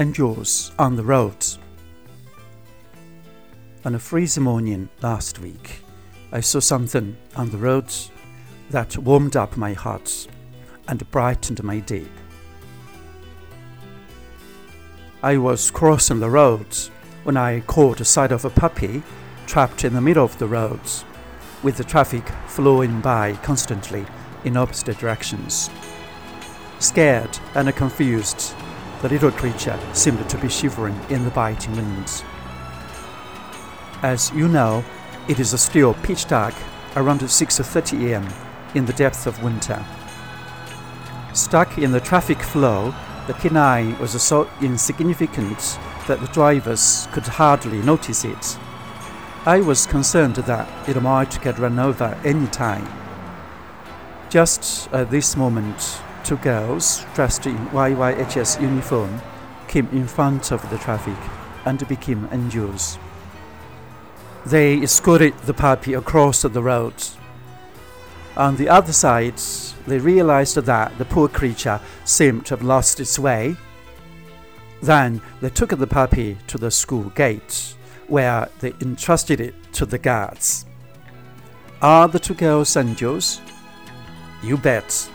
Angels on the road. On a freezing morning last week, I saw something on the road that warmed up my heart and brightened my day. I was crossing the road when I caught sight of a puppy trapped in the middle of the road, with the traffic flowing by constantly in opposite directions. Scared and confused, the little creature seemed to be shivering in the biting winds. As you know, it is still pitch dark around 6:30 a.m. in the depth of winter. Stuck in the traffic flow, the canine was so insignificant that the drivers could hardly notice it. I was concerned that it might get run over any time. Just at this moment, two girls dressed in YYHS uniform came in front of the traffic and became angels. They escorted the puppy across the road. On the other side, they realized that the poor creature seemed to have lost its way. Then they took the puppy to the school gate, where they entrusted it to the guards. Are the two girls angels? You bet.